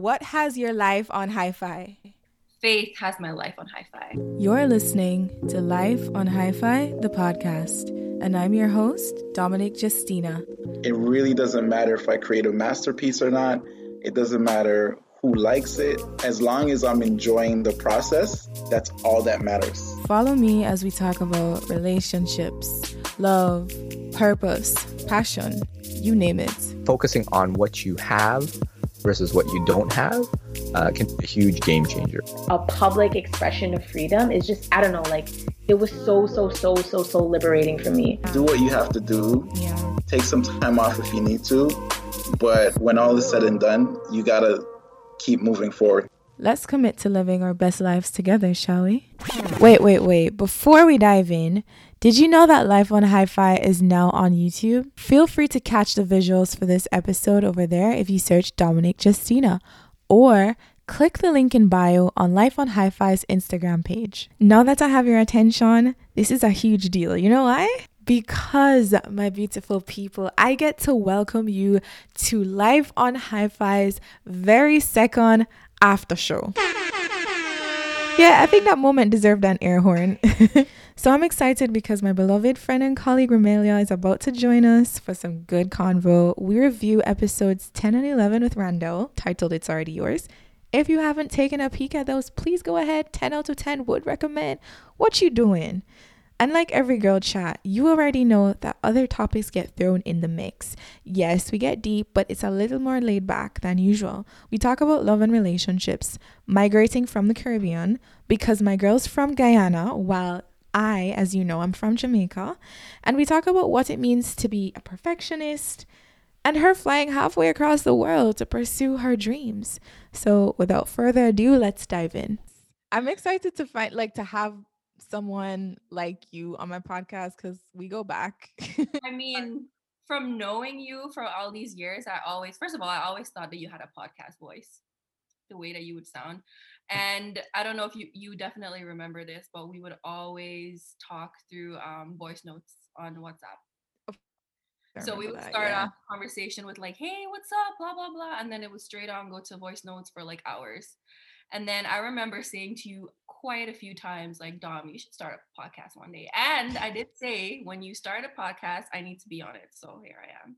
What has your life on hi fi? Faith has my life on hi fi. You're listening to Life on Hi Fi, the podcast, and I'm your host, Dominic Justina. It really doesn't matter if I create a masterpiece or not. It doesn't matter who likes it. As long as I'm enjoying the process, that's all that matters. Follow me as we talk about relationships, love, purpose, passion, you name it. Focusing on what you have versus what you don't have uh, can be a huge game changer. A public expression of freedom is just, I don't know, like it was so, so, so, so, so liberating for me. Do what you have to do. Yeah. Take some time off if you need to. But when all is said and done, you gotta keep moving forward. Let's commit to living our best lives together, shall we? Wait, wait, wait. Before we dive in, did you know that Life on Hi Fi is now on YouTube? Feel free to catch the visuals for this episode over there if you search Dominic Justina or click the link in bio on Life on Hi Fi's Instagram page. Now that I have your attention, this is a huge deal. You know why? Because, my beautiful people, I get to welcome you to Life on Hi Fi's very second after show. Yeah, I think that moment deserved an air horn. so I'm excited because my beloved friend and colleague Romelia is about to join us for some good convo. We review episodes 10 and 11 with Randall, titled It's Already Yours. If you haven't taken a peek at those, please go ahead. 10 out of 10 would recommend. What you doing? And like every girl chat, you already know that other topics get thrown in the mix. Yes, we get deep, but it's a little more laid back than usual. We talk about love and relationships, migrating from the Caribbean, because my girl's from Guyana, while I, as you know, I'm from Jamaica. And we talk about what it means to be a perfectionist and her flying halfway across the world to pursue her dreams. So without further ado, let's dive in. I'm excited to find like to have someone like you on my podcast because we go back. I mean, from knowing you for all these years, I always, first of all, I always thought that you had a podcast voice, the way that you would sound. And I don't know if you you definitely remember this, but we would always talk through um, voice notes on WhatsApp. So we would that, start yeah. off conversation with like, "Hey, what's up?" blah blah blah, and then it would straight on go to voice notes for like hours. And then I remember saying to you quite a few times, like, "Dom, you should start a podcast one day." And I did say, when you start a podcast, I need to be on it. So here I am.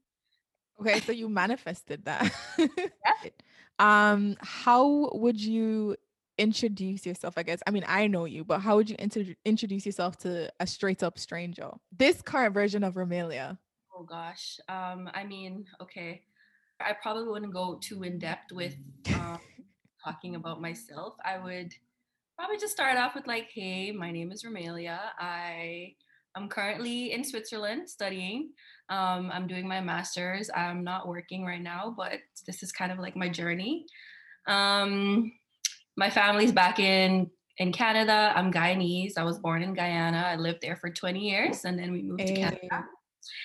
Okay, so you manifested that. um, how would you introduce yourself? I guess. I mean, I know you, but how would you intro- introduce yourself to a straight up stranger? This current version of Romelia. Oh gosh. Um, I mean, okay. I probably wouldn't go too in depth with um, talking about myself. I would probably just start off with like, hey, my name is Romelia. I am currently in Switzerland studying. Um, I'm doing my master's. I'm not working right now, but this is kind of like my journey. Um, my family's back in in Canada. I'm Guyanese. I was born in Guyana. I lived there for 20 years, and then we moved to Canada.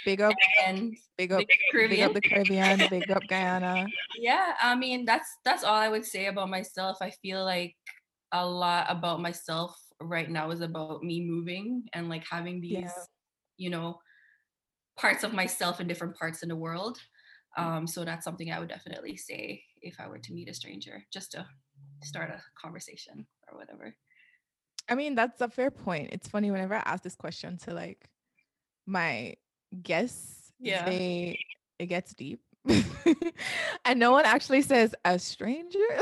big up, And big up, big big up the Caribbean, big up Guyana. yeah i mean that's that's all i would say about myself i feel like a lot about myself right now is about me moving and like having these Yeah. you know parts of myself in different parts in the world um so that's something i would definitely say if i were to meet a stranger just to start a conversation or whatever I mean, that's a fair point. It's funny whenever I ask this question to like my guests, Yeah. they it gets deep. and no one actually says a stranger.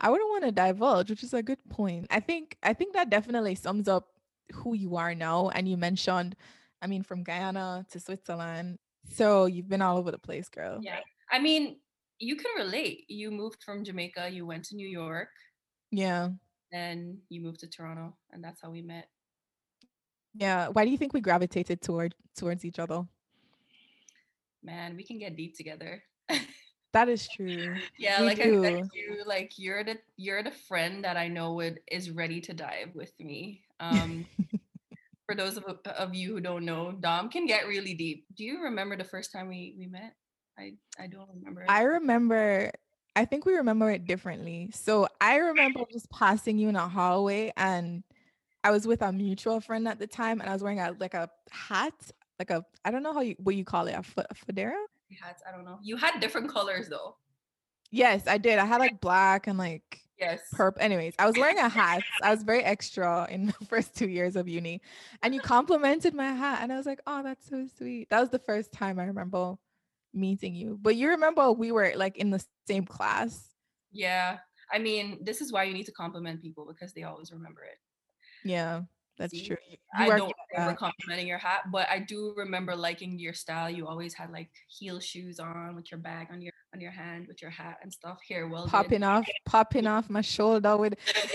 I wouldn't want to divulge, which is a good point. I think I think that definitely sums up who you are now. And you mentioned, I mean, from Guyana to Switzerland. So you've been all over the place, girl. yeah i mean you can relate you moved from jamaica you went to new york Yeah. then you moved to toronto and that's how we met Yeah. Why do you think we gravitated toward towards each other? man we can get deep together That is true. Yeah, We like I said you, like you're the you're the friend that I know would is ready to dive with me. Um for those of, of you who don't know, Dom can get really deep. Do you remember the first time we we met? I I don't remember. I remember, I think we remember it differently. So I remember just passing you in a hallway and I was with a mutual friend at the time and I was wearing a like a hat, like a, I don't know how you, what you call it, a, fe- a fedora? hats. I don't know. You had different colors though. Yes, I did. I had like black and like Yes. perp. Anyways, I was wearing a hat. I was very extra in the first two years of uni, and you complimented my hat, and I was like, "Oh, that's so sweet." That was the first time I remember meeting you. But you remember we were like in the same class. Yeah. I mean, this is why you need to compliment people because they always remember it. Yeah, that's See? true. You I don't remember that. complimenting your hat, but I do remember liking your style. You always had like heel shoes on with your bag on your on your hand with your hat and stuff. Here, well popping off, popping off my shoulder with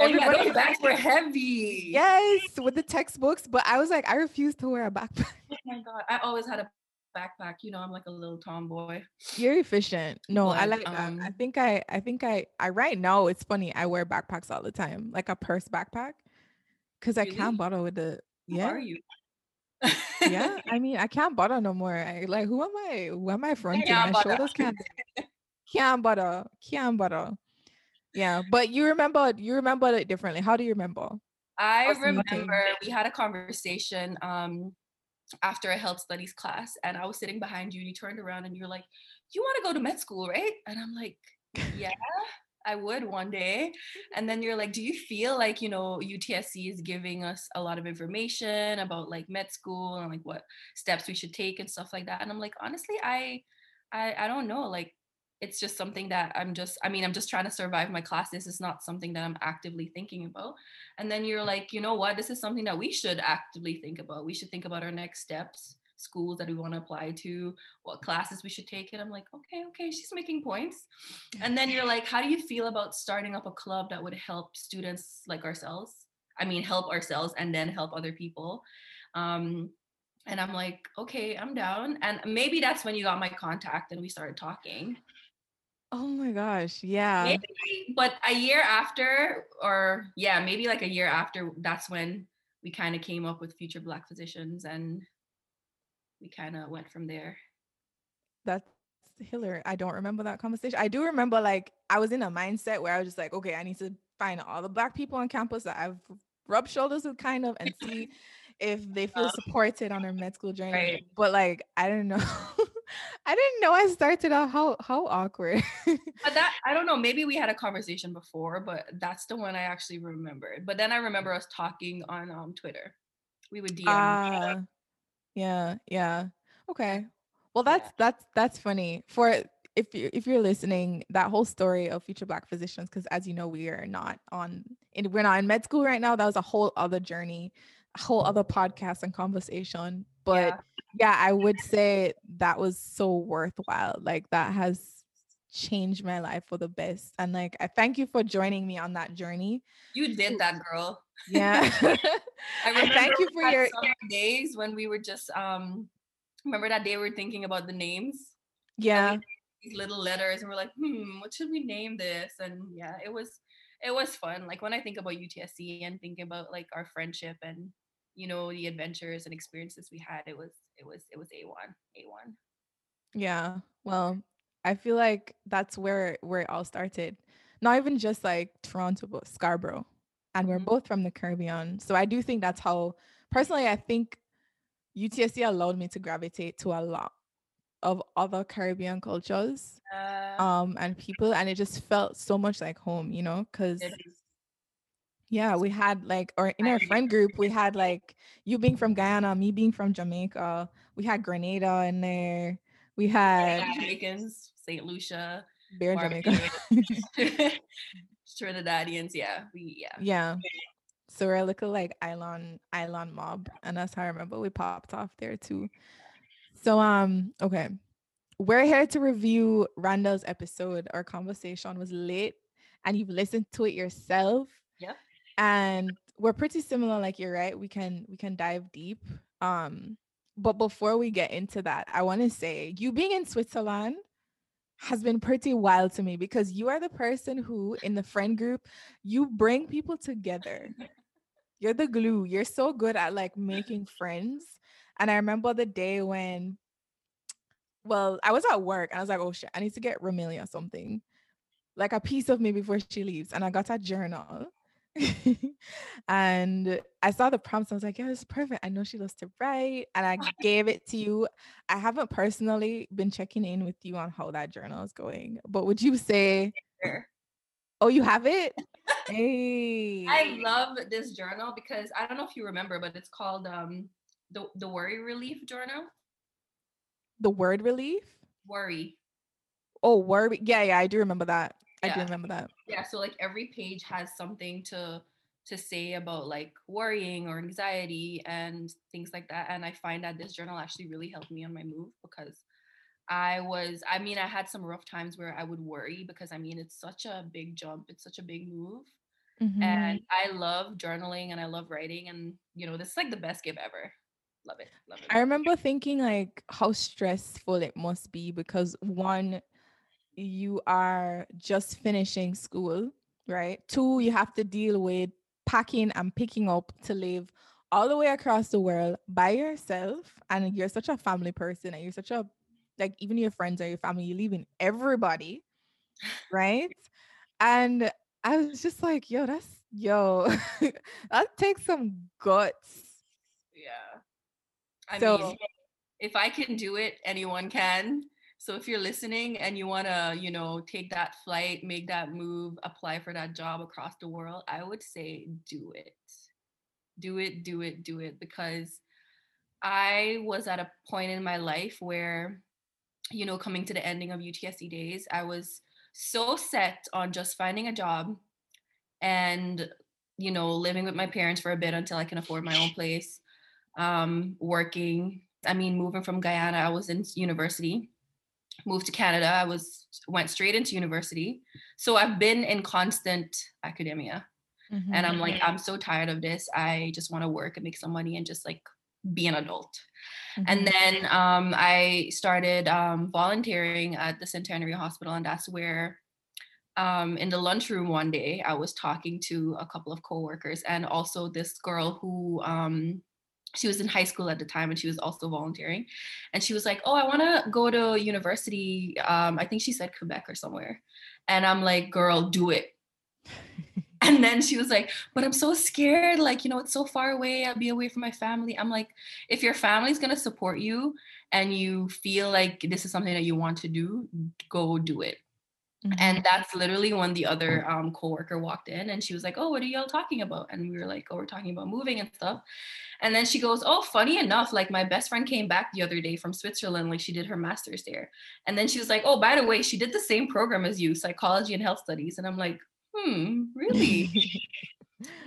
Oh yeah, everybody. those bags were heavy. yes, with the textbooks. But I was like, I refuse to wear a backpack. Oh my god, I always had a backpack. You know, I'm like a little tomboy. You're efficient. No, I But, like that. I um, think I, I think I, I right now it's funny. I wear backpacks all the time, like a purse backpack, because I can't bother with the yeah. are you? yeah, I mean, I can't bother no more. I like, who am I? Who am I fronting? can't My bother. shoulders can't, can't bother, can't bother. Yeah, but you remember, you remember it differently. How do you remember? I What's the meeting? remember we had a conversation um after a health studies class and I was sitting behind you and you turned around and you're like, You want to go to med school, right? And I'm like, Yeah, I would one day. And then you're like, Do you feel like, you know, UTSC is giving us a lot of information about like med school and like what steps we should take and stuff like that? And I'm like, honestly, I I I don't know. Like it's just something that I'm just I mean, I'm just trying to survive my classes. It's not something that I'm actively thinking about. And then you're like, you know what? This is something that we should actively think about. We should think about our next steps, schools that we want to apply to, what classes we should take. And I'm like, okay, okay, she's making points. And then you're like, how do you feel about starting up a club that would help students like ourselves? I mean, help ourselves and then help other people. Um, and I'm like, okay, I'm down. And maybe that's when you got my contact and we started talking. Oh my gosh, yeah. Maybe, but a year after, or yeah, maybe like a year after, that's when we kind of came up with Future Black Physicians and we kind of went from there. That's Hiller. I don't remember that conversation. I do remember like I was in a mindset where I was just like, okay, I need to find all the black people on campus that I've rubbed shoulders with kind of and see if they feel supported on their med school journey. Right. But like I don't know. I didn't know I started out how how awkward. But that, I don't know, maybe we had a conversation before, but that's the one I actually remembered. But then I remember us talking on um, Twitter. We would DM. Ah, yeah, yeah. Okay. Well, Yeah. that's that's that's funny. For if you if you're listening, that whole story of future black physicians, because as you know, we are not on in we're not in med school right now. That was a whole other journey, a whole other podcast and conversation. But Yeah. yeah, I would say that was so worthwhile. Like that has changed my life for the best. And like I thank you for joining me on that journey. you did that, girl. Yeah. I I remember thank you for your days when we were just um remember that day we were thinking about the names yeah. these little letters and we're like hmm what should we name this and yeah it was it was fun like when i think about utsc and thinking about like our friendship and you know the adventures and experiences we had it was it was it was a1 a1 Yeah. Well, I feel like that's where where it all started. Not even just like Toronto, but Scarborough. And we're Mhm. both from the Caribbean. So I do think that's how personally I think UTSC allowed me to gravitate to a lot of other Caribbean cultures uh, um and people and it just felt so much like home, you know, is. Yeah, we had like or in our friend group we had like you being from Guyana, me being from Jamaica, we had Grenada in there. We had Jamaicans, St. Lucia, Bear Jamaica. Barbados, Trinidadians. Yeah, we yeah. Yeah. So we're a little like island island mob. And that's how I remember we popped off there too. So um, okay. We're here to review Randall's episode. Our conversation was lit and you've listened to it yourself. Yeah. And we're pretty similar, like you're right. We can we can dive deep. Um, but before we get into that, I want to say you being in Switzerland has been pretty wild to me because you are the person who in the friend group you bring people together you're the glue you're so good at like making friends and i remember the day when well i was at work and i was like oh shit i need to get romelia something like a piece of me before she leaves and i got a journal and I saw the prompts. I was like, yeah, this is perfect. I know she loves to write. And I gave it to you. I haven't personally been checking in with you on how that journal is going. But would you say, oh, you have it? hey. I love this journal because I don't know if you remember, but it's called um the, the Worry Relief Journal. The word relief? Worry. Oh, worry. Yeah, yeah, I do remember that. I do Yeah. remember that. yeah so like every page has something to to say about like worrying or anxiety and things like that and i find that this journal actually really helped me on my move because i was i mean i had some rough times where i would worry because i mean it's such a big jump it's such a big move Mhm. and i love journaling and i love writing and you know this is like the best gift ever love it love it I remember thinking like how stressful it must be because one, you are just finishing school, right? Two, you have to deal with packing and picking up to live all the way across the world by yourself. And you're such a family person and you're such a like even your friends or your family, you're leaving everybody, right? And I was just like, yo, that's yo, that takes some guts. yeah i So- mean if I can do it, anyone can. So if you're listening and you want to, you know, take that flight, make that move, apply for that job across the world, I would say do it. Do it, do it, do it because I was at a point in my life where you know, coming to the ending of UTSC days, I was so set on just finding a job and you know, living with my parents for a bit until I can afford my own place, um, working I mean, moving from Guyana, I was in university. Moved to Canada, I was went straight into university. So I've been in constant academia, and I'm like, I'm so tired of this. I just want to work and make some money and just like be an adult. And Mhm. then um, I started um, volunteering at the Centenary Hospital, and that's where, um, in the lunchroom one day, I was talking to a couple of coworkers and also this girl who um, she was in high school at the time, and she was also volunteering. And she was like, "Oh, I want to go to university. Um, I think she said Quebec or somewhere." And I'm like, "Girl, do it." And then she was like, but I'm so scared. Like, you know, it's so far away. I'll be away from my family. I'm like, if your family's going to support you and you feel like this is something that you want to do, go do it. Mhm. And that's literally when the other um, coworker walked in and she was like, oh, what are y'all talking about? And we were like, oh, we're talking about moving and stuff. And then she goes, oh, funny enough, like my best friend came back the other day from Switzerland, like she did her master's there. And then she was like, oh, by the way, she did the same program as you, psychology and health studies. And I'm like, hmm, really?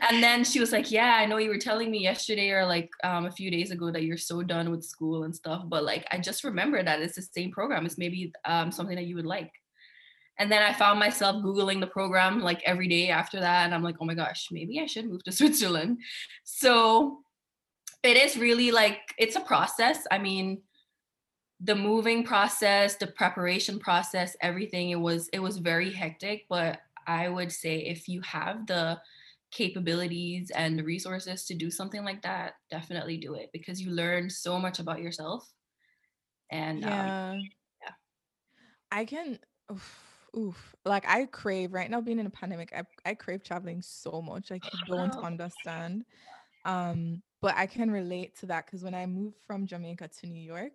and then she was like yeah i know you were telling me yesterday or like um, a few days ago that you're so done with school and stuff but like i just remember that it's the same program it's maybe um, something that you would like and then i found myself googling the program like every day after that and i'm like oh my gosh maybe i should move to switzerland so it is really like it's a process i mean the moving process the preparation process everything it was it was very hectic but i would say if you have the capabilities and the resources to do something like that, definitely do it because you learn so much about yourself. And um, yeah. yeah. I can oof, oof. Like I crave right now being in a pandemic, I, I crave traveling so much. Like you don't understand. Um, but I can relate to that because when I moved from Jamaica to New York,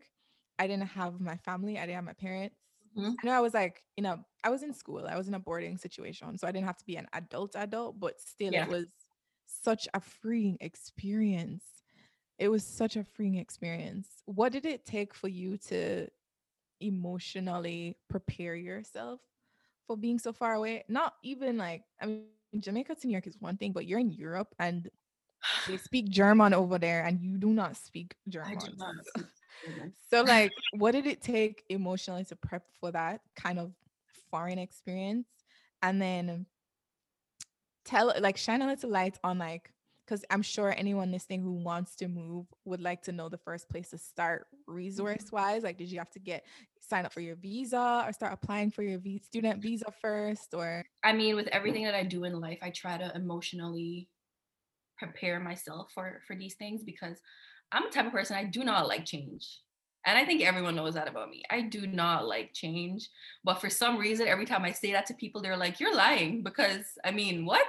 I didn't have my family, I didn't have my parents. Mhm. I know I was like, you know, I was in school, I was in a boarding situation, so I didn't have to be an adult adult, but still Yeah. it was such a freeing experience. It was such a freeing experience. What did it take for you to emotionally prepare yourself for being so far away? Not even like, I mean, Jamaica to New York is one thing, but you're in Europe and they speak German over there and you do not speak German. do not. So, like, what did it take emotionally to prep for that kind of foreign experience? And then tell, like, shine a little light on, like, because I'm sure anyone listening who wants to move would like to know the first place to start mm-hmm. resource wise. Like, did you have to get sign up for your visa or start applying for your vi- student visa first? Or, I mean, with everything that I do in life, I try to emotionally prepare myself for for these things because I'm the type of person I do not like change. And I think everyone knows that about me. I do not like change. But for some reason, every time I say that to people, they're like, you're lying. Because I mean, what?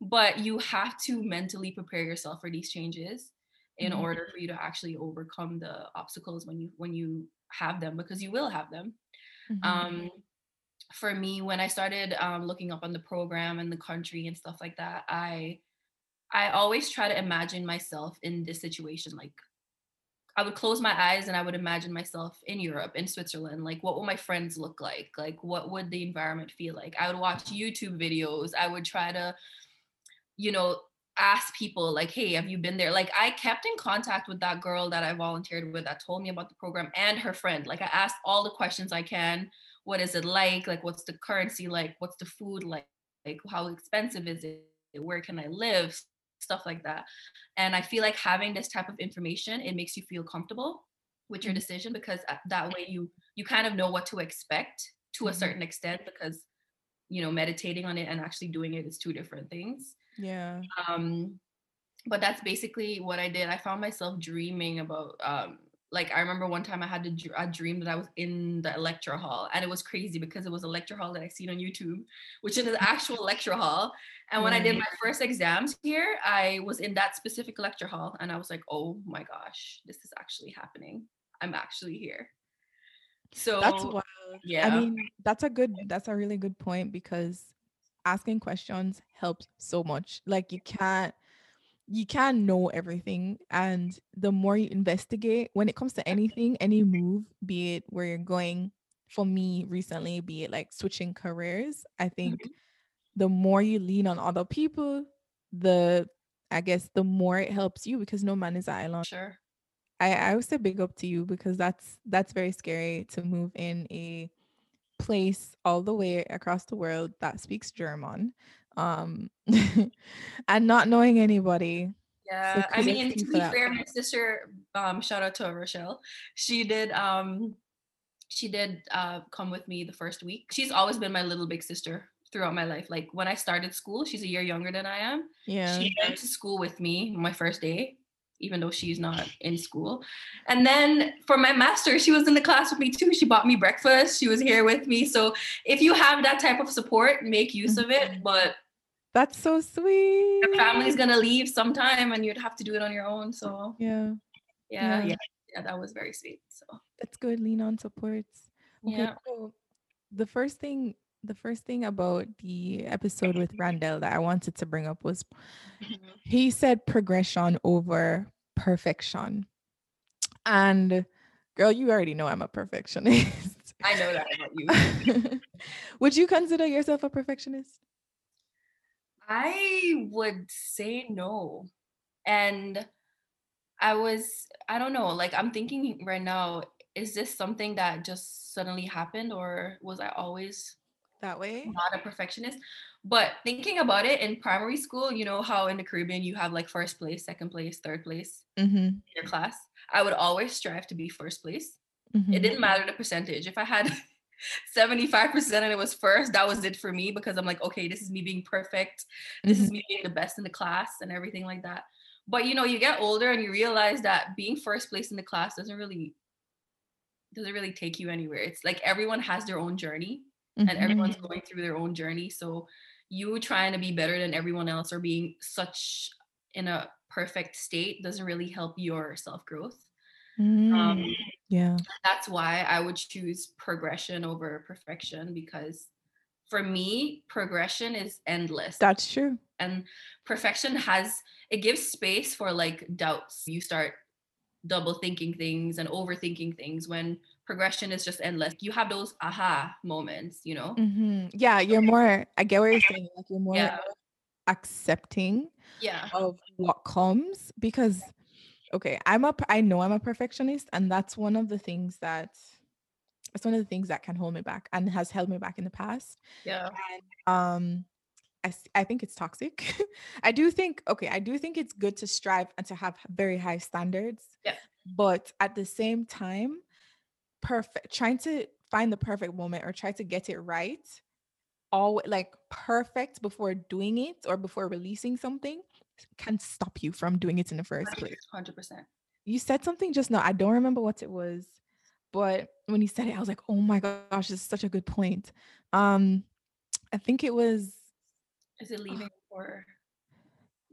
But you have to mentally prepare yourself for these changes in Mhm. order for you to actually overcome the obstacles when you when you have them because you will have them Mhm. um for me when i started um, looking up on the program and the country and stuff like that i i always try to imagine myself in this situation like i would close my eyes and i would imagine myself in europe in switzerland like what would my friends look like like what would the environment feel like i would watch youtube videos i would try to you know ask people like hey have you been there? Like i kept in contact with that girl that i volunteered with that told me about the program and her friend. Like i asked all the questions i can. What is it like? Like what's the currency like? What's the food like? Like how expensive is it? Where can i live? Stuff like that. And i feel like having this type of information it makes you feel comfortable with your Mhm. decision because uh, that way you you kind of know what to expect to a Mhm. certain extent because you know meditating on it and actually doing it is two different things yeah. um but that's basically what i did. I found myself dreaming about um like i remember one time i had a, dream that i was in the lecture hall and it was crazy because it was a lecture hall that i seen on youtube which is an actual lecture hall. And when i did my first exams here i was in that specific lecture hall and i was like oh my gosh this is actually happening. I'm actually here. So That's wild. yeah. I mean, that's a good that's a really good point because asking questions helps so much. Like you can't you can't know everything and the more you investigate when it comes to anything, any move, be it where you're going for me recently, be it like switching careers, I think mm-hmm. the more you lean on other people, the I guess the more it helps you because no man is an island. sure I, I would say big up to you because that's that's very scary to move in a place all the way across the world that speaks German. Um and not knowing anybody. Yeah, so I mean, to be fair, my sister, um, shout out to Rochelle. She did, um, she did uh, come with me the first week. She's always been my little big sister throughout my life. Like when I started school, she's a year younger than I am. Yeah. She went to school with me my first day, even though she's not in school. And then for my master, she was in the class with me too. She bought me breakfast. She was here with me. So if you have that type of support, make use of Mm-hmm. it. But That's so sweet. your family's gonna leave sometime and you'd have to do it on your own. So Yeah, yeah, Yeah. yeah, yeah, that was very sweet. So that's good. Lean on supports. Okay, yeah. so the first thing the first thing about the episode with Randall that I wanted to bring up was mm-hmm. he said progression over perfection. And girl, you already know I'm a perfectionist. I know that about you. Would you consider yourself a perfectionist? I would say no. And I was, I don't know, like I'm thinking right now, is this something that just suddenly happened or was I always That way? not a perfectionist? But thinking about it in primary school, you know how in the Caribbean you have like first place, second place, third place Mm-hmm. in your class? I would always strive to be first place. It didn't matter the percentage. If I had 75% and it was first, that was it for me because I'm like, okay, this is me being perfect. This Mm-hmm. is me being the best in the class and everything like that. But you know, you get older and you realize that being first place in the class doesn't really doesn't really take you anywhere. It's like everyone has their own journey and Mm-hmm. everyone's going through their own journey. So you trying to be better than everyone else or being such in a perfect state doesn't really help your self growth. Mm, Um, yeah. that's why I would choose progression over perfection because for me, progression is endless. That's true. and perfection has it gives space for like doubts. You start double thinking things and overthinking things when progression is just endless. You have those aha moments, you know? hmm Yeah, you're more, I get what you're saying. Like you're more Yeah. accepting Yeah. of what comes because okay i'm a i know i'm a perfectionist and that's one of the things that it's one of the things that can hold me back and has held me back in the past Yeah. um I, I think it's toxic i do think okay i do think it's good to strive and to have very high standards Yeah. but at the same time perfect trying to find the perfect moment or try to get it right all like perfect before doing it or before releasing something can stop you from doing it in the first place. 100%. You said something just now. I don't remember what it was, but when you said it, I was like, "Oh my gosh, this is such a good point." Um, I think it was Is it leaving or?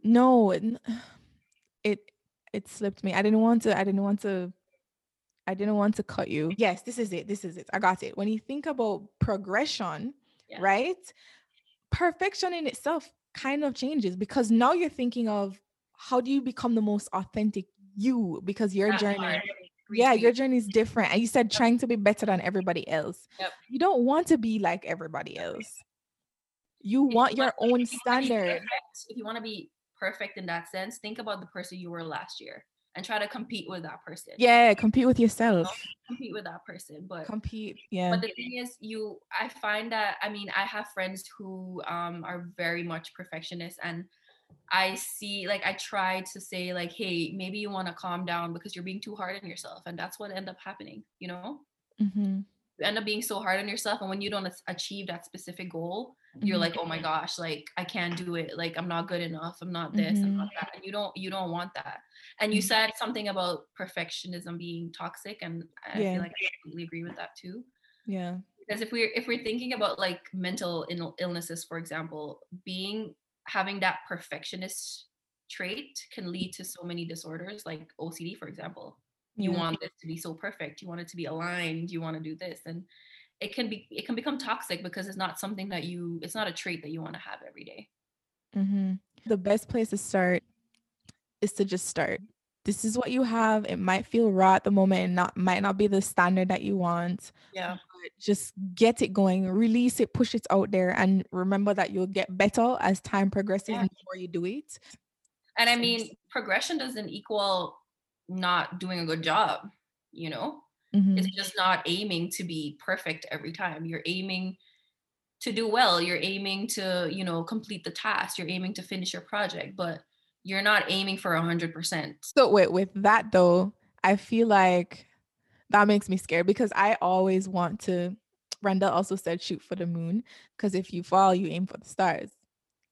no, it, it it slipped me. I didn't want to. I didn't want to. I didn't want to cut you. Yes, this is it. This is it. I got it. When you think about progression, Yeah. right? Perfection in itself kind of changes because now you're thinking of how do you become the most authentic you because your That journey part, yeah your journey is different and you said trying to be better than everybody else Yep. you don't want to be like everybody else you want you your wanna- own if you standard If you want to be perfect in that sense, think about the person you were last year and try to compete with that person. yeah compete with yourself compete with that person. But compete yeah but the thing is, you I find that I mean I have friends who um are very much perfectionists and I see like I try to say like hey maybe you want to calm down because you're being too hard on yourself and that's what end up happening you know Mhm, you end up being so hard on yourself and when you don't achieve that specific goal you're mhm. like oh my gosh like i can't do it like i'm not good enough i'm not this i'm not that and you don't you don't want that and you Mhm. said something about perfectionism being toxic and i Yeah. feel like i completely agree with that too yeah because if we're if we're thinking about like mental Ill- illnesses for example being having that perfectionist trait can lead to so many disorders like ocd for example you yeah. want this to be so perfect you want it to be aligned you want to do this and it can be it can become toxic because it's not something that you it's not a trait that you want to have every day hmm The best place to start is to just start. This is what you have. It might feel raw at the moment and not might not be the standard that you want. yeah But just get it going, release it, push it out there, and remember that you'll get better as time progresses Yeah. and you do it. and i mean progression doesn't equal not doing a good job you know Mhm. it's just not aiming to be perfect every time you're aiming to do well you're aiming to you know complete the task you're aiming to finish your project but you're not aiming for a hundred percent So wait, with that though, I feel like that makes me scared because I always want to. Randall also said shoot for the moon because if you fall, you aim for the stars.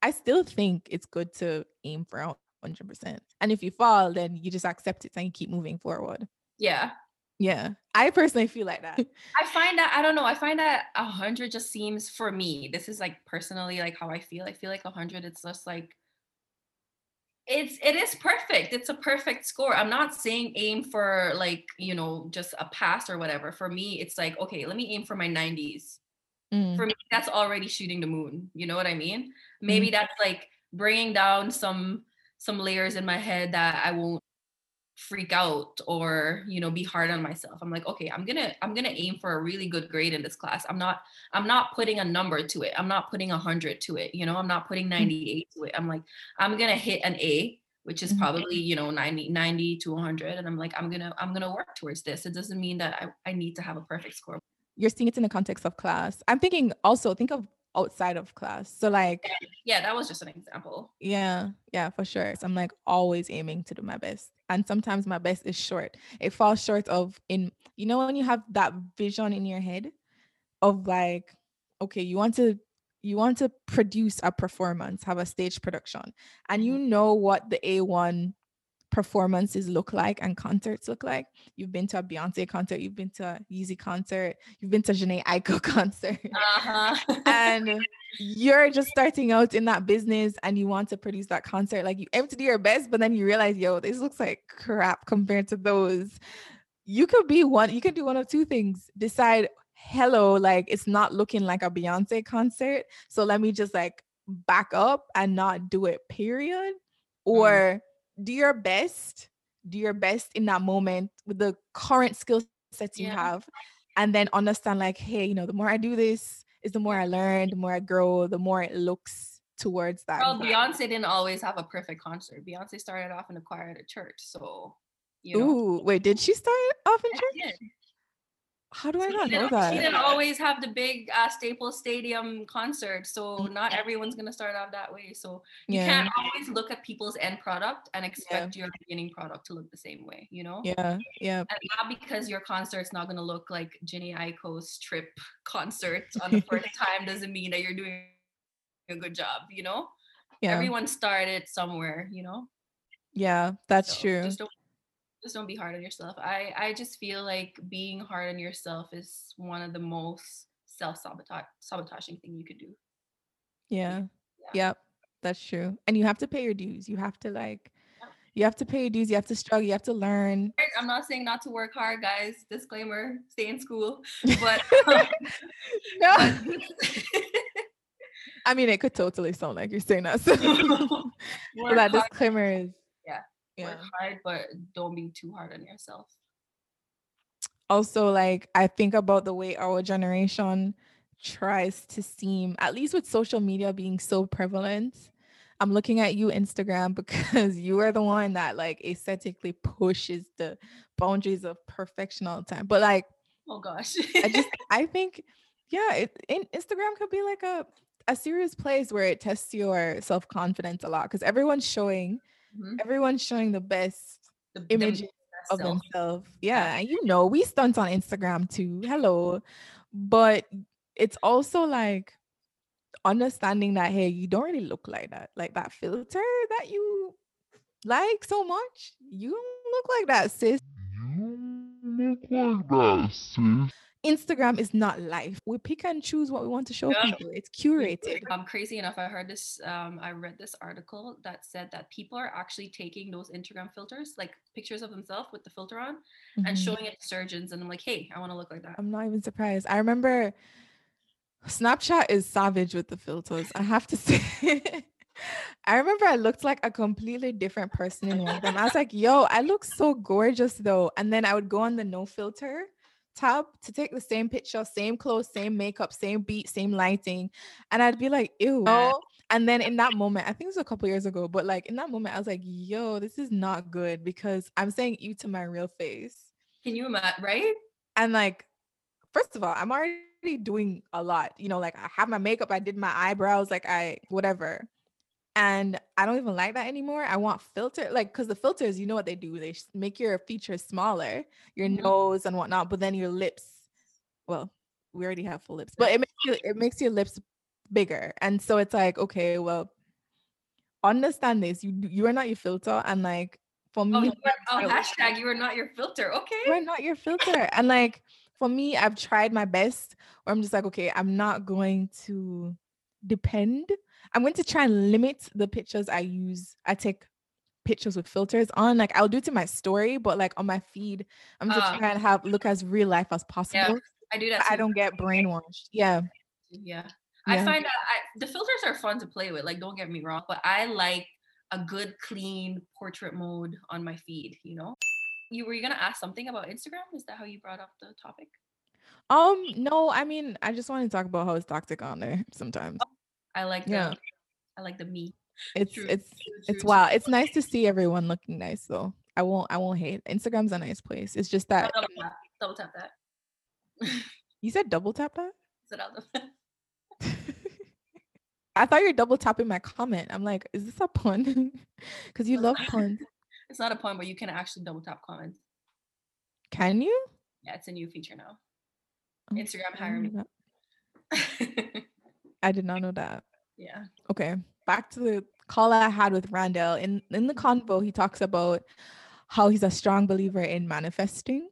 I still think it's good to aim for a hundred percent, and if you fall, then you just accept it and you keep moving forward. yeah Yeah, I personally feel like that. I find that I don't know. I find that a hundred just seems for me. This is like personally like how I feel. I feel like a hundred. It's just like it's it is perfect. It's a perfect score. I'm not saying aim for like you know just a pass or whatever. For me, it's like okay, let me aim for my 90s. Mm, For me, that's already shooting the moon. You know what I mean? Maybe that's like bringing down some some layers in my head that I won't freak out or you know be hard on myself i'm like okay i'm gonna i'm gonna aim for a really good grade in this class i'm not i'm not putting a number to it i'm not putting a hundred to it you know i'm not putting 98 to it i'm like i'm gonna hit an a which is Mhm. probably you know 90 90 to 100 and i'm like i'm gonna i'm gonna work towards this it doesn't mean that i, I need to have a perfect score You're seeing it in the context of class. I'm thinking also think of outside of class. So like yeah that was just an example Yeah, yeah, for sure. So I'm like always aiming to do my best. And sometimes my best is short. It falls short of in you know when you have that vision in your head of like, okay, you want to you want to produce a performance, have a stage production, and you mm-hmm. know what the A1 performances look like and concerts look like. You've been to a Beyonce concert, you've been to a Yeezy concert, you've been to a Jhené Aiko concert. Uh-huh. And you're just starting out in that business and you want to produce that concert. Like you aim to do your best but then you realize yo this looks like crap compared to those. You could be one you can do one of two things. Decide hello like it's not looking like a beyonce concert so let me just like back up and not do it period or do your best do your best in that moment with the current skill sets you Yeah. have and then understand like hey you know the more i do this is the more i learn the more i grow the more it looks towards that well beyonce didn't always have a perfect concert beyonce started off in a choir at a church so you know Ooh, wait, did she start off in church? How do I not know didn't, she didn't always have the big uh, Staples Stadium concert, so not Mhm. everyone's gonna start out that way. So you Yeah, can't always look at people's end product and expect your beginning product to look the same way, you know? yeah, yeah. And not because your concert's not gonna look like Jhené Aiko's trip concert on the first time doesn't mean that you're doing a good job, you know? Yeah, Everyone started somewhere, you know? yeah, that's So true. Just don't just don't be hard on yourself. I I just feel like being hard on yourself is one of the most self sabotaging thing you could do. Yeah, Yeah. yep, That's true. And you have to pay your dues. You have to like you have to pay your dues, you have to struggle, you have to learn. I'm not saying not to work hard, guys. Disclaimer, stay in school. But um, no. I mean it could totally sound like you're saying that. So that disclaimer is Yeah, work hard, but don't be too hard on yourself. also like I think about the way our generation tries to seem, at least with social media being so prevalent. I'm looking at you, Instagram, because you are the one that like aesthetically pushes the boundaries of perfection all the time. But like Oh gosh. I just I think yeah, it, in, Instagram could be like a a serious place where it tests your self confidence a lot because everyone's showing Mhm. everyone's showing the best The- the images best of self. themselves. Yeah, and you know, we stunt on Instagram too. Hello. But it's also like understanding that hey, you don't really look like that. Like that filter that you like so much, you don't look like that, sis. You look like that, sis. Instagram is not life. We pick and choose what we want to show Yeah. people. It's curated. Um, crazy enough, I heard this. Um, I read this article that said that people are actually taking those Instagram filters, like pictures of themselves with the filter on, and Mhm. showing it to surgeons. And I'm like, hey, I want to look like that. I'm not even surprised. I remember Snapchat is savage with the filters. I have to say. I remember I looked like a completely different person in one of them. I was like, yo, I look so gorgeous though. And then I would go on the no filter tab to take the same picture, same clothes, same makeup, same beat, same lighting. And I'd be like, ew. Oh, no. And then in that moment, I think it was a couple years ago, but like in that moment, I was like, yo, this is not good because I'm saying you to my real face. Can you imagine? Right? And like, first of all, I'm already doing a lot. You know, like I have my makeup, I did my eyebrows, like I whatever. And I don't even like that anymore. I want filter, like, because the filters, you know what they do? They make your features smaller, your Mhm. nose and whatnot, but then your lips, well, we already have full lips, but it makes you, it makes your lips bigger. And so it's like, okay, well, understand this. You you are not your filter, and like for me, Oh, you who oh, hashtag you are not your filter. Okay. you are not your filter. And like for me, I've tried my best where I'm just like, okay, I'm not going to depend. I'm going to try and limit the pictures I use. I take pictures with filters on. Like I'll do it to my story, but like on my feed, I'm just Ah. trying to have look as real life as possible. I do that. I don't get brainwashed. Yeah. Yeah. I Yeah. find that I, the filters are fun to play with. Like, don't get me wrong, but I like a good, clean portrait mode on my feed. You know. You were you gonna ask something about Instagram? Is that how you brought up the topic? Um, no, I mean, I just want to talk about how it's toxic on there sometimes. I like Yeah. the I like the me. It's True, it's true, it's true, wild. true. It's nice to see everyone looking nice though. I won't I won't hate. Instagram's a nice place. It's just that Double tap, double tap that. you said double tap that? the- I thought you were double tapping my comment. I'm like, is this a pun? Because you love puns. it's not a pun, but you can actually double tap comments. Can you? Yeah, it's a new feature now. Oh, Instagram hire me. Know that. I did not know that. yeah. Okay, back to the call I had with Randall. In in the convo, he talks about how he's a strong believer in manifesting.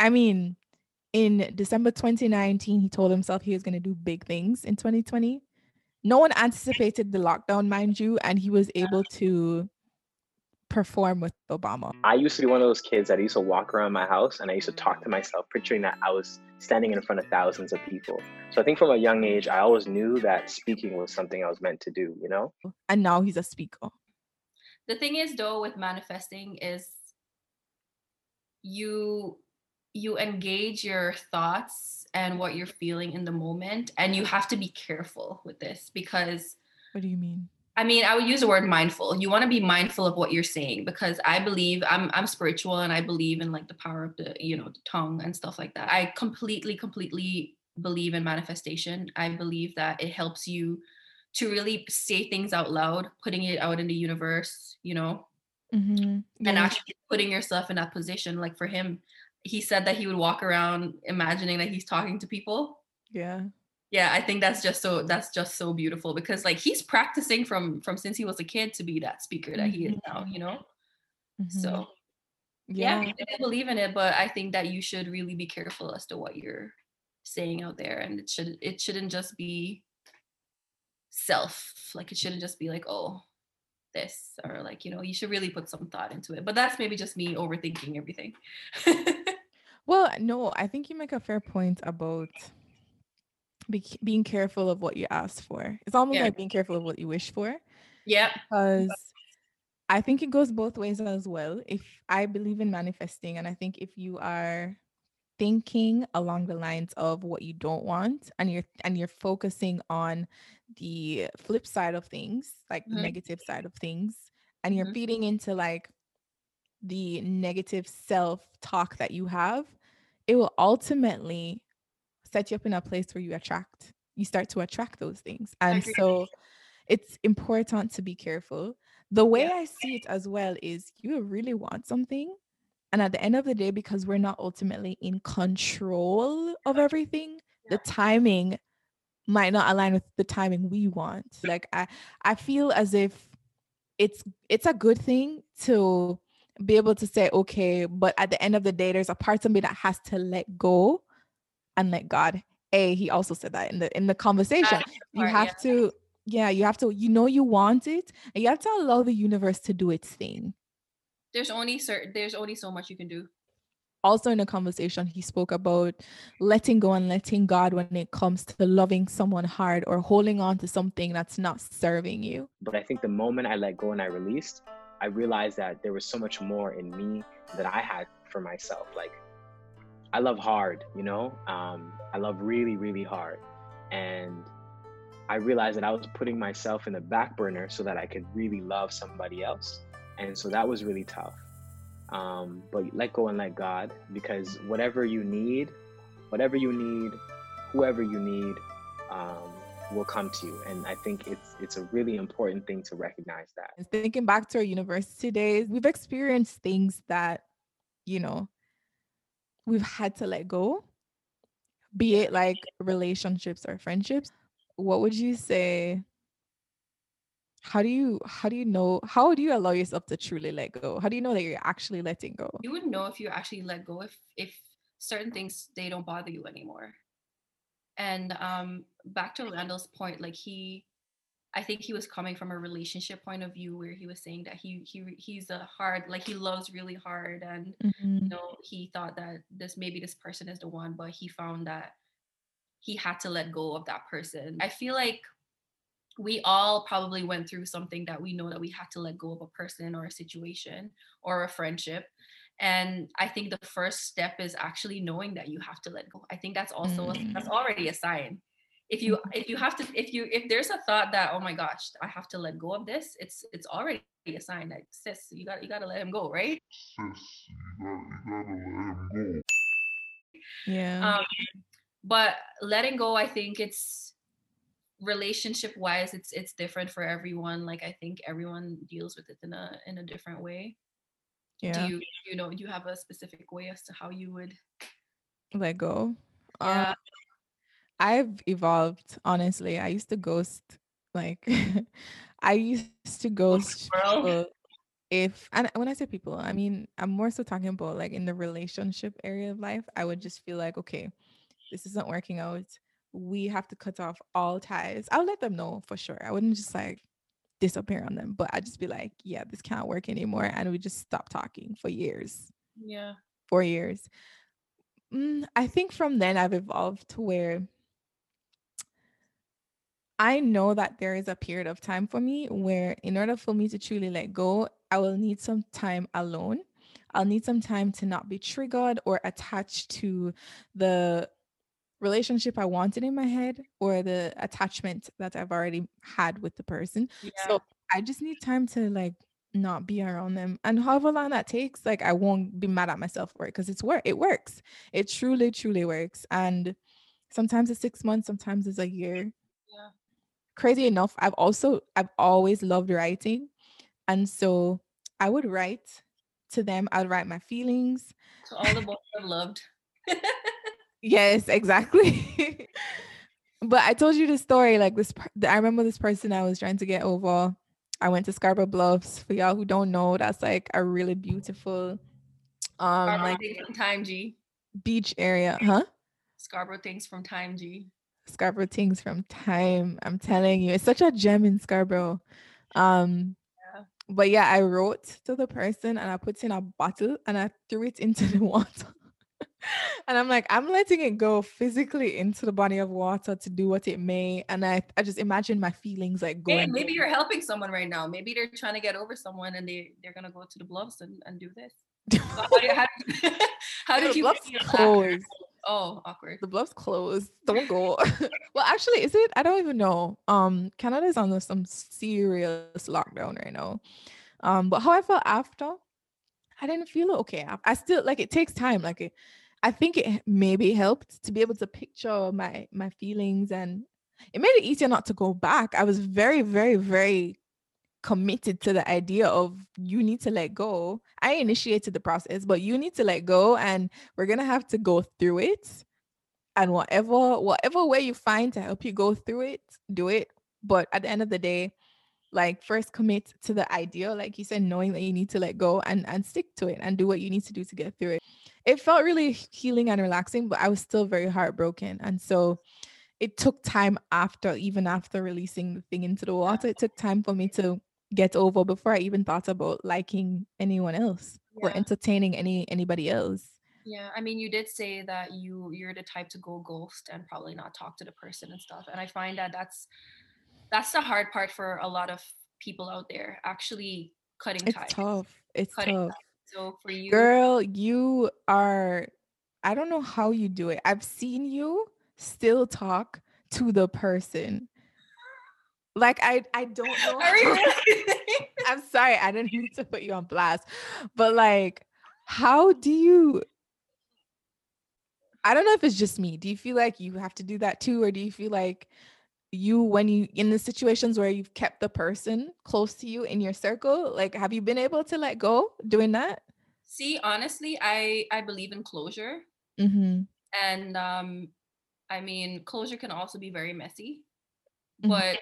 I mean, in December 2019, he told himself he was going to do big things in 2020. No one anticipated the lockdown, mind you, and he was able to perform with Obama. I used to be one of those kids that used to walk around my house and I used to talk to myself, picturing that I was standing in front of thousands of people. So I think from a young age, I always knew that speaking was something I was meant to do, you know? And now he's a speaker. the thing is though with manifesting is you you engage your thoughts and what you're feeling in the moment and you have to be careful with this because What do you mean? I mean, I would use the word mindful. You want to be mindful of what you're saying because I believe I'm I'm spiritual and I believe in like the power of the, you know, the tongue and stuff like that. I completely completely believe in manifestation. I believe that it helps you to really say things out loud, putting it out in the universe, you know, Mm-hmm. and actually putting yourself in that position. Like for him, he said that he would walk around imagining that he's talking to people. yeah. Yeah, I think that's just so that's just so beautiful because like he's practicing from from since he was a kid to be that speaker that he is now, you know. Mhm. So yeah, I believe in it, but I think that you should really be careful as to what you're saying out there, and it should it shouldn't just be self. Like it shouldn't just be like, oh, this or like, you know, you should really put some thought into it. But that's maybe just me overthinking everything. Well, no, I think you make a fair point about be- being careful of what you ask for. It's almost Yeah. like being careful of what you wish for Yeah. because I think it goes both ways as well. If I believe in manifesting, and I think if you are thinking along the lines of what you don't want and you're and you're focusing on the flip side of things like the Mhm. negative side of things and you're Mhm. feeding into like the negative self talk that you have it will ultimately set you up in a place where you attract you start to attract those things. And so it's important to be careful. The way Yeah. i see it as well is you really want something and at the end of the day because we're not ultimately in control of everything the timing might not align with the timing we want. Like i i feel as if it's it's a good thing to be able to say okay but at the end of the day there's a part of me that has to let go and let god a he also said that in the in the conversation you have yeah. to yeah you have to you know you want it and you have to allow the universe to do its thing There's only certain there's only so much you can do. also in the conversation he spoke about letting go and letting god when it comes to loving someone hard or holding on to something that's not serving you But I think the moment I let go and I released, I realized that there was so much more in me that I had for myself. Like, I love hard, you know? Um, I love really, really hard. And I realized that I was putting myself in the back burner so that I could really love somebody else. And so that was really tough. Um, but let go and let God because whatever you need, whatever you need, whoever you need, um, will come to you. And I think it's it's a really important thing to recognize that. Thinking back to our university days, we've experienced things that, you know, we've had to let go, be it like relationships or friendships. What would you say? How do you how do you know how do you allow yourself to truly let go? How do you know that you're actually letting go? You would know if you actually let go if if certain things they don't bother you anymore. And um back to Randall's point, like he I think he was coming from a relationship point of view where he was saying that he he he's a hard like he loves really hard and you mm-hmm. know he thought that this maybe this person is the one but he found that he had to let go of that person. I feel like we all probably went through something that we know that we had to let go of a person or a situation or a friendship. And i think the first step is actually knowing that you have to let go. I think that's also a- that's mm-hmm. already a sign if you if you have to if you if there's a thought that oh my gosh i have to let go of this it's it's already a sign that sis you got you got to let him go right Sis, you gotta, you gotta let him go. Yeah. um but letting go i think it's relationship wise it's it's different for everyone like i think everyone deals with it in a in a different way yeah. do you you know do you have a specific way as to how you would let go. Yeah. Um, I've evolved, honestly. I used to ghost, like, I used to ghost people if, and when I say people, I mean, I'm more so talking about like in the relationship area of life. I would just feel like, okay, this isn't working out. We have to cut off all ties. I'll let them know for sure. I wouldn't just like disappear on them, but I'd just be like, yeah, this can't work anymore. And we just stop talking for years yeah four years. Mm, I think from then I've evolved to where I know that there is a period of time for me where, in order for me to truly let go, I will need some time alone. I'll need some time to not be triggered or attached to the relationship I wanted in my head or the attachment that I've already had with the person. yeah So I just need time to like not be around them. And however long that takes, like I won't be mad at myself for it because it's work. It works. It truly, truly works. And sometimes it's six months, sometimes it's a year. Crazy enough, I've also I've always loved writing. And so I would write to them. I'd write my feelings. to all the boys i've loved Yes, exactly. but I told you the story. Like this, I remember this person I was trying to get over. I went to Scarborough Bluffs. For y'all who don't know, that's like a really beautiful, um, like from time G. beach area, huh? Scarborough things from time G. Scarborough things from time. I'm telling you, it's such a gem in Scarborough. Um, Yeah. but yeah, I wrote to the person and I put in a bottle and I threw it into the water. and I'm like, I'm letting it go physically into the body of water to do what it may. And I, I just imagine my feelings like Hey, going. maybe you're helping someone right now. Maybe they're trying to get over someone and they they're gonna go to the bluffs and, and do this. So how, do you, how, how did you bluffs feel after? closed. Oh, awkward. The bluff's closed. Don't go. well, actually, is it? I don't even know. Um, Canada's under some serious lockdown right now. Um, but how I felt after, I didn't feel okay. I, I still like it takes time. Like it, I think it maybe helped to be able to picture my my feelings and it made it easier not to go back. I was very, very, very committed to the idea of you need to let go. I initiated the process, but you need to let go and we're gonna have to go through it. And whatever, whatever way you find to help you go through it, do it. But at the end of the day, like first commit to the idea, like you said, knowing that you need to let go and and stick to it and do what you need to do to get through it. It felt really healing and relaxing, but I was still very heartbroken. And so it took time after, even after releasing the thing into the water, it took time for me to get over before I even thought about liking anyone else or entertaining any anybody else. Yeah, I mean, you did say that you you're the type to go ghost and probably not talk to the person and stuff. And I find that that's that's the hard part for a lot of people out there, actually cutting It's ties. tough. It's Cutting tough. So for you, Girl, you are I don't know how you do it. I've seen you still talk to the person. Like I I don't know. Are you really? I'm sorry, I didn't mean to put you on blast. But like how do you I don't know if it's just me. Do you feel like you have to do that too or do you feel like you when you in the situations where you've kept the person close to you in your circle, like have you been able to let go doing that? See, honestly, I I believe in closure, Mhm. and um, I mean, closure can also be very messy. Mhm. But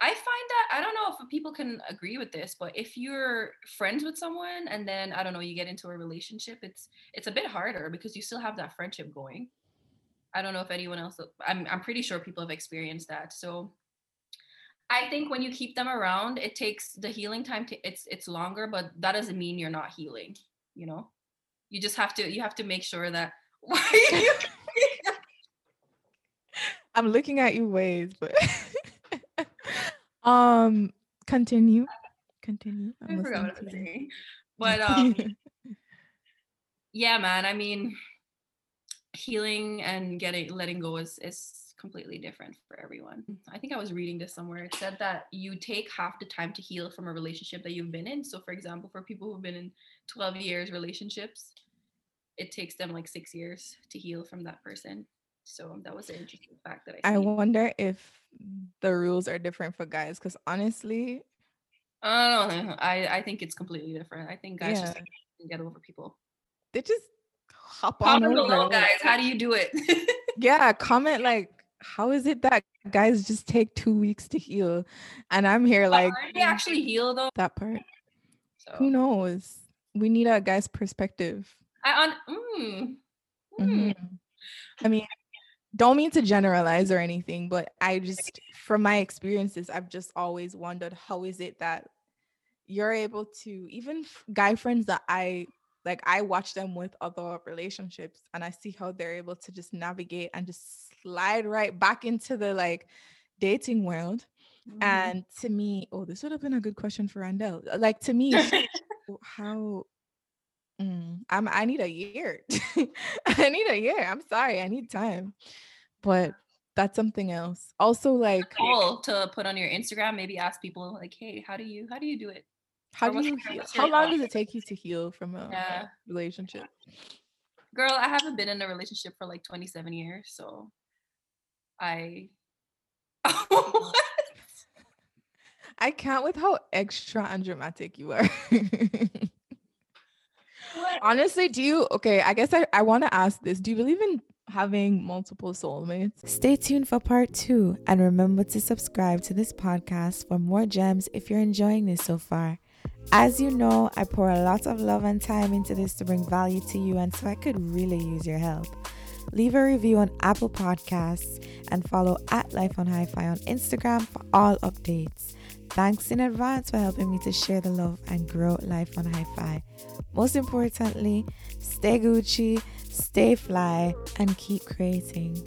I find that I don't know if people can agree with this, but if you're friends with someone and then I don't know, you get into a relationship, it's it's a bit harder because you still have that friendship going. I don't know if anyone else I'm I'm pretty sure people have experienced that. So I think when you keep them around, it takes the healing time to it's it's longer, but that doesn't mean you're not healing, you know? You just have to you have to make sure that why are you I'm looking at you ways, but um continue. Continue. I'm I forgot what I was saying. But um yeah man i mean healing and getting letting go is is completely different for everyone i think i was reading this somewhere it said that you take half the time to heal from a relationship that you've been in so for example for people who've been in 12 years relationships it takes them like six years to heal from that person so that was an interesting fact that i I see. wonder if the rules are different for guys because honestly, I don't know. I, I think it's completely different. I think guys just Yeah. can get over people. they just hop on over. guys. How do you do it? Yeah, comment like how is it that guys just take two weeks to heal? And I'm here like they actually heal though? that part. So Who knows? We need a guy's perspective. I on mm, mm. Mhm. I mean, don't mean to generalize or anything, but I just, from my experiences, I've just always wondered how is it that you're able to, even guy friends that I like, I watch them with other relationships and I see how they're able to just navigate and just slide right back into the like dating world. Mhm. And to me, oh, this would have been a good question for Randall. Like to me, how I'm I need a year. I need a year. I'm sorry, I need time. But that's something else. Also, like cool to put on your Instagram. Maybe ask people like, hey, how do you how do you do it? how or do you heal? How long does it take you to heal from a Yeah. relationship? Girl, I haven't been in a relationship for like 27 years, so I I can't with how extra and dramatic you are. Honestly, do you okay? I guess I, I want to ask this. Do you believe in having multiple soulmates? Stay tuned for part two and remember to subscribe to this podcast for more gems if you're enjoying this so far. As you know, I pour a lot of love and time into this to bring value to you, and so I could really use your help. leave a review on Apple Podcasts, and follow at Life on Hi Fi on Instagram for all updates. Thanks in advance for helping me to share the love and grow Life on Hi Fi. Most importantly, stay Gucci, stay fly, and keep creating.